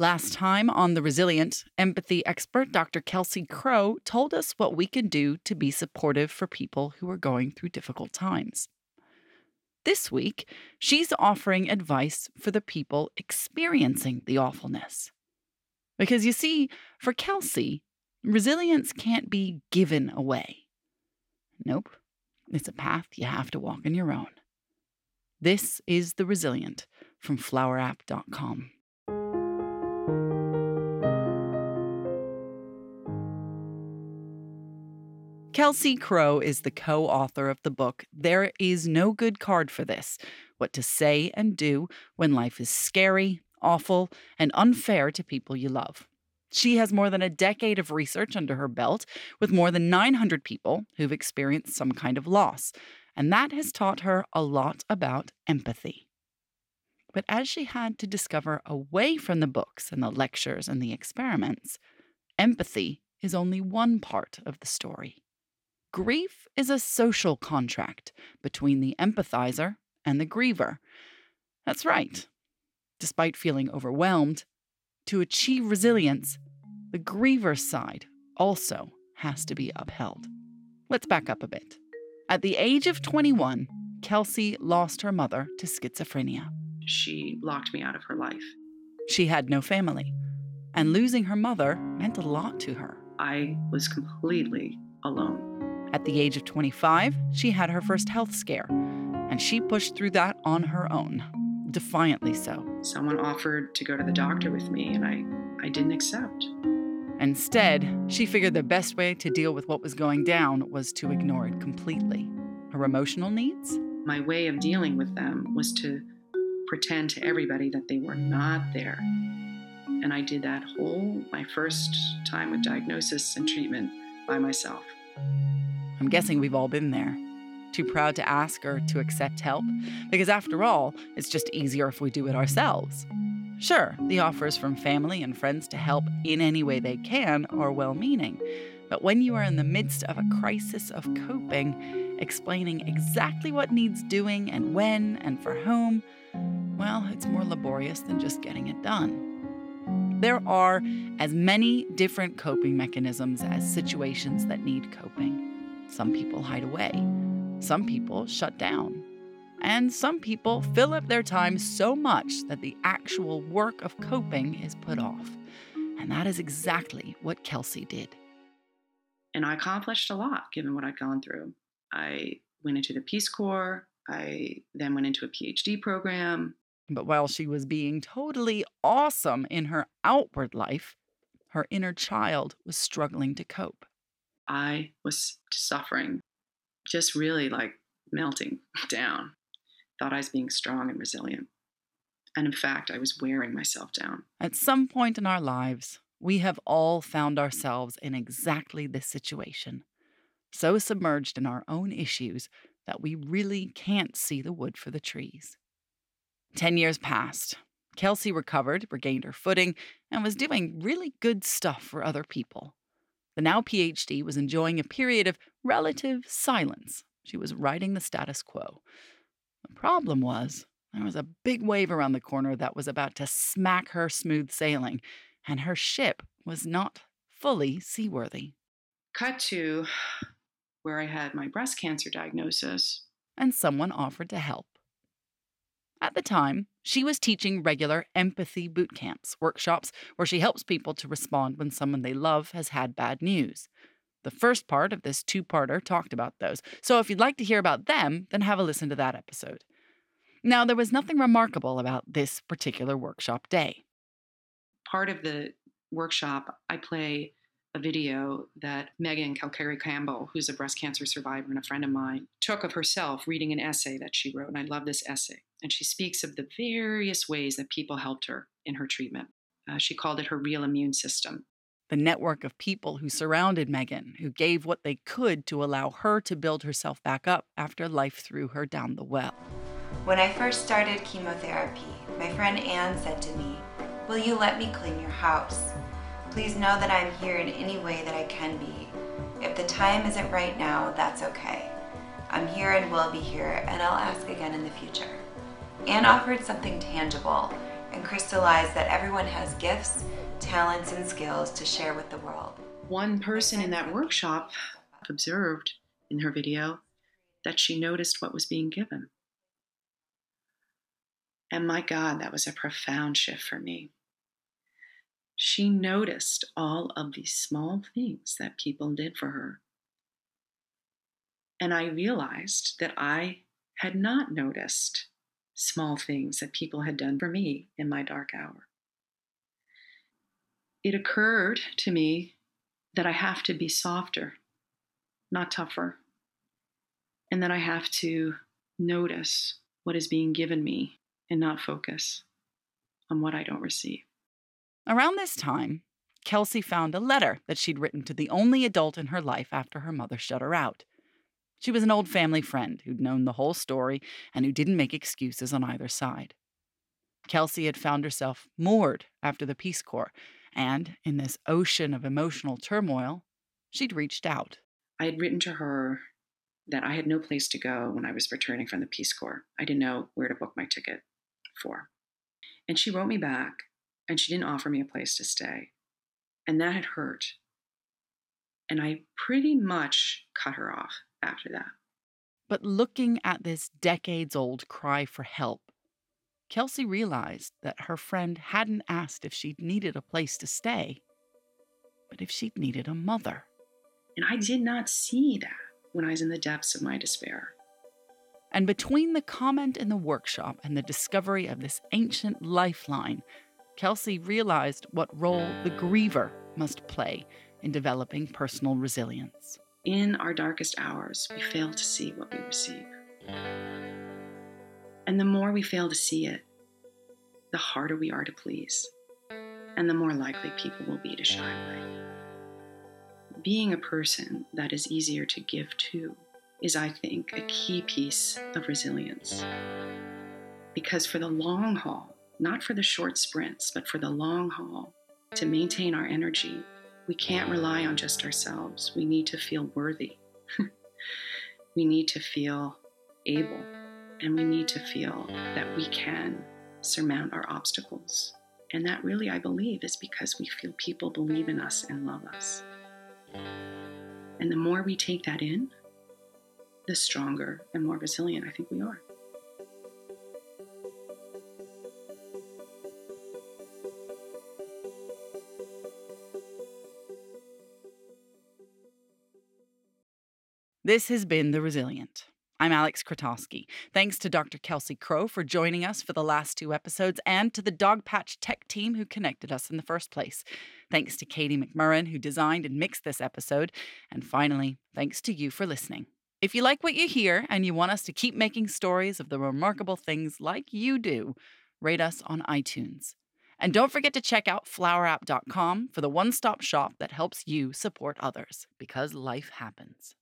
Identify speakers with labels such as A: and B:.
A: Last time on The Resilient, empathy expert Dr. Kelsey Crowe told us what we can do to be supportive for people who are going through difficult times. This week, she's offering advice for the people experiencing the awfulness. Because you see, for Kelsey, resilience can't be given away. Nope, it's a path you have to walk on your own. This is The Resilient from flowerapp.com. Kelsey Crowe is the co author of the book There Is No Good Card for This What to Say and Do When Life is Scary, Awful, and Unfair to People You Love. She has more than a decade of research under her belt with more than 900 people who've experienced some kind of loss, and that has taught her a lot about empathy. But as she had to discover away from the books and the lectures and the experiments, empathy is only one part of the story. Grief is a social contract between the empathizer and the griever. That's right. Despite feeling overwhelmed, to achieve resilience, the griever's side also has to be upheld. Let's back up a bit. At the age of 21, Kelsey lost her mother to schizophrenia.
B: She locked me out of her life.
A: She had no family, and losing her mother meant a lot to her.
B: I was completely alone.
A: At the age of 25, she had her first health scare, and she pushed through that on her own, defiantly so.
B: Someone offered to go to the doctor with me, and I, I didn't accept.
A: Instead, she figured the best way to deal with what was going down was to ignore it completely. Her emotional needs?
B: My way of dealing with them was to pretend to everybody that they were not there. And I did that whole, my first time with diagnosis and treatment by myself.
A: I'm guessing we've all been there. Too proud to ask or to accept help, because after all, it's just easier if we do it ourselves. Sure, the offers from family and friends to help in any way they can are well meaning, but when you are in the midst of a crisis of coping, explaining exactly what needs doing and when and for whom, well, it's more laborious than just getting it done. There are as many different coping mechanisms as situations that need coping. Some people hide away. Some people shut down. And some people fill up their time so much that the actual work of coping is put off. And that is exactly what Kelsey did.
B: And I accomplished a lot given what I'd gone through. I went into the Peace Corps. I then went into a PhD program.
A: But while she was being totally awesome in her outward life, her inner child was struggling to cope.
B: I was suffering, just really like melting down. Thought I was being strong and resilient. And in fact, I was wearing myself down.
A: At some point in our lives, we have all found ourselves in exactly this situation. So submerged in our own issues that we really can't see the wood for the trees. Ten years passed. Kelsey recovered, regained her footing, and was doing really good stuff for other people. The now PhD was enjoying a period of relative silence. She was riding the status quo. The problem was, there was a big wave around the corner that was about to smack her smooth sailing, and her ship was not fully seaworthy.
B: Cut to where I had my breast cancer diagnosis.
A: And someone offered to help. At the time, she was teaching regular empathy boot camps, workshops where she helps people to respond when someone they love has had bad news. The first part of this two parter talked about those, so if you'd like to hear about them, then have a listen to that episode. Now, there was nothing remarkable about this particular workshop day.
B: Part of the workshop, I play a video that Megan Calcary Campbell, who's a breast cancer survivor and a friend of mine, took of herself reading an essay that she wrote. And I love this essay. And she speaks of the various ways that people helped her in her treatment. Uh, she called it her real immune system.
A: The network of people who surrounded Megan, who gave what they could to allow her to build herself back up after life threw her down the well.
C: When I first started chemotherapy, my friend Anne said to me, Will you let me clean your house? Please know that I'm here in any way that I can be. If the time isn't right now, that's okay. I'm here and will be here, and I'll ask again in the future. Anne offered something tangible, and crystallized that everyone has gifts, talents, and skills to share with the world.
B: One person in that workshop observed in her video that she noticed what was being given. And my God, that was a profound shift for me. She noticed all of these small things that people did for her. And I realized that I had not noticed small things that people had done for me in my dark hour. It occurred to me that I have to be softer, not tougher, and that I have to notice what is being given me and not focus on what I don't receive.
A: Around this time, Kelsey found a letter that she'd written to the only adult in her life after her mother shut her out. She was an old family friend who'd known the whole story and who didn't make excuses on either side. Kelsey had found herself moored after the Peace Corps, and in this ocean of emotional turmoil, she'd reached out.
B: I had written to her that I had no place to go when I was returning from the Peace Corps. I didn't know where to book my ticket for. And she wrote me back, and she didn't offer me a place to stay. And that had hurt. And I pretty much cut her off after that.
A: But looking at this decades old cry for help, Kelsey realized that her friend hadn't asked if she'd needed a place to stay, but if she'd needed a mother.
B: And I did not see that when I was in the depths of my despair.
A: And between the comment in the workshop and the discovery of this ancient lifeline, Kelsey realized what role the griever must play in developing personal resilience.
B: In our darkest hours, we fail to see what we receive. And the more we fail to see it, the harder we are to please, and the more likely people will be to shy away. Being a person that is easier to give to is, I think, a key piece of resilience. Because for the long haul, not for the short sprints, but for the long haul, to maintain our energy, we can't rely on just ourselves. We need to feel worthy. we need to feel able and we need to feel that we can surmount our obstacles. And that really, I believe, is because we feel people believe in us and love us. And the more we take that in, the stronger and more resilient I think we are.
A: This has been The Resilient. I'm Aleks Krotoski. Thanks to Dr. Kelsey Crowe for joining us for the last two episodes and to the Dogpatch Tech team who connected us in the first place. Thanks to Katie McMurran who designed and mixed this episode. And finally, thanks to you for listening. If you like what you hear and you want us to keep making stories of the remarkable things like you do, rate us on iTunes. And don't forget to check out flowerapp.com for the one stop shop that helps you support others because life happens.